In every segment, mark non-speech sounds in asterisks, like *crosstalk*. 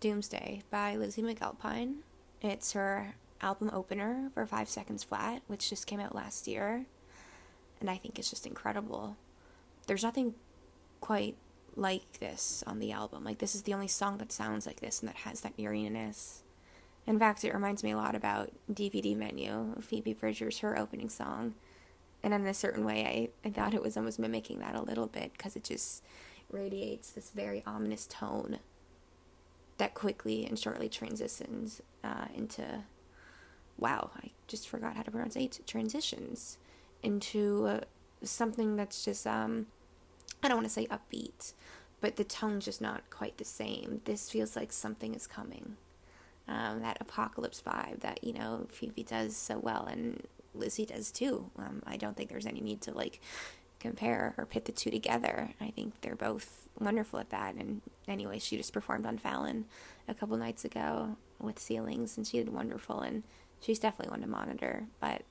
Doomsday by Lizzy McAlpine. It's her album opener for Five Seconds Flat, which just came out last year. And I think it's just incredible. There's nothing quite like this on the album. Like, this is the only song that sounds like this and that has that eeriness. In fact, it reminds me a lot about DVD Menu, Phoebe Bridgers, her opening song. And in a certain way, I, I thought it was almost mimicking that a little bit because it just radiates this very ominous tone that quickly and shortly transitions uh, into wow, I just forgot how to pronounce it, transitions into uh, something that's just, um, I don't want to say upbeat, but the tone's just not quite the same. This feels like something is coming. Um, that apocalypse vibe that, you know, Phoebe does so well and Lizzy does too. Um, I don't think there's any need to like compare or pit the two together. I think they're both wonderful at that. And anyway, she just performed on Fallon a couple nights ago with Ceilings and she did wonderful. And she's definitely one to monitor. But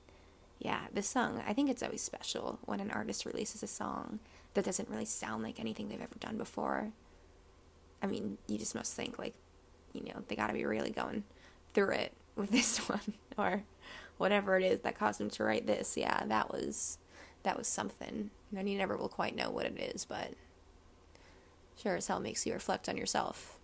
yeah, this song, I think it's always special when an artist releases a song that doesn't really sound like anything they've ever done before. I mean, you just must think like, you know, they got to be really going through it with this *laughs* one or whatever it is that caused them to write this. Yeah, that was that was something. And you never will quite know what it is, but sure as hell makes you reflect on yourself.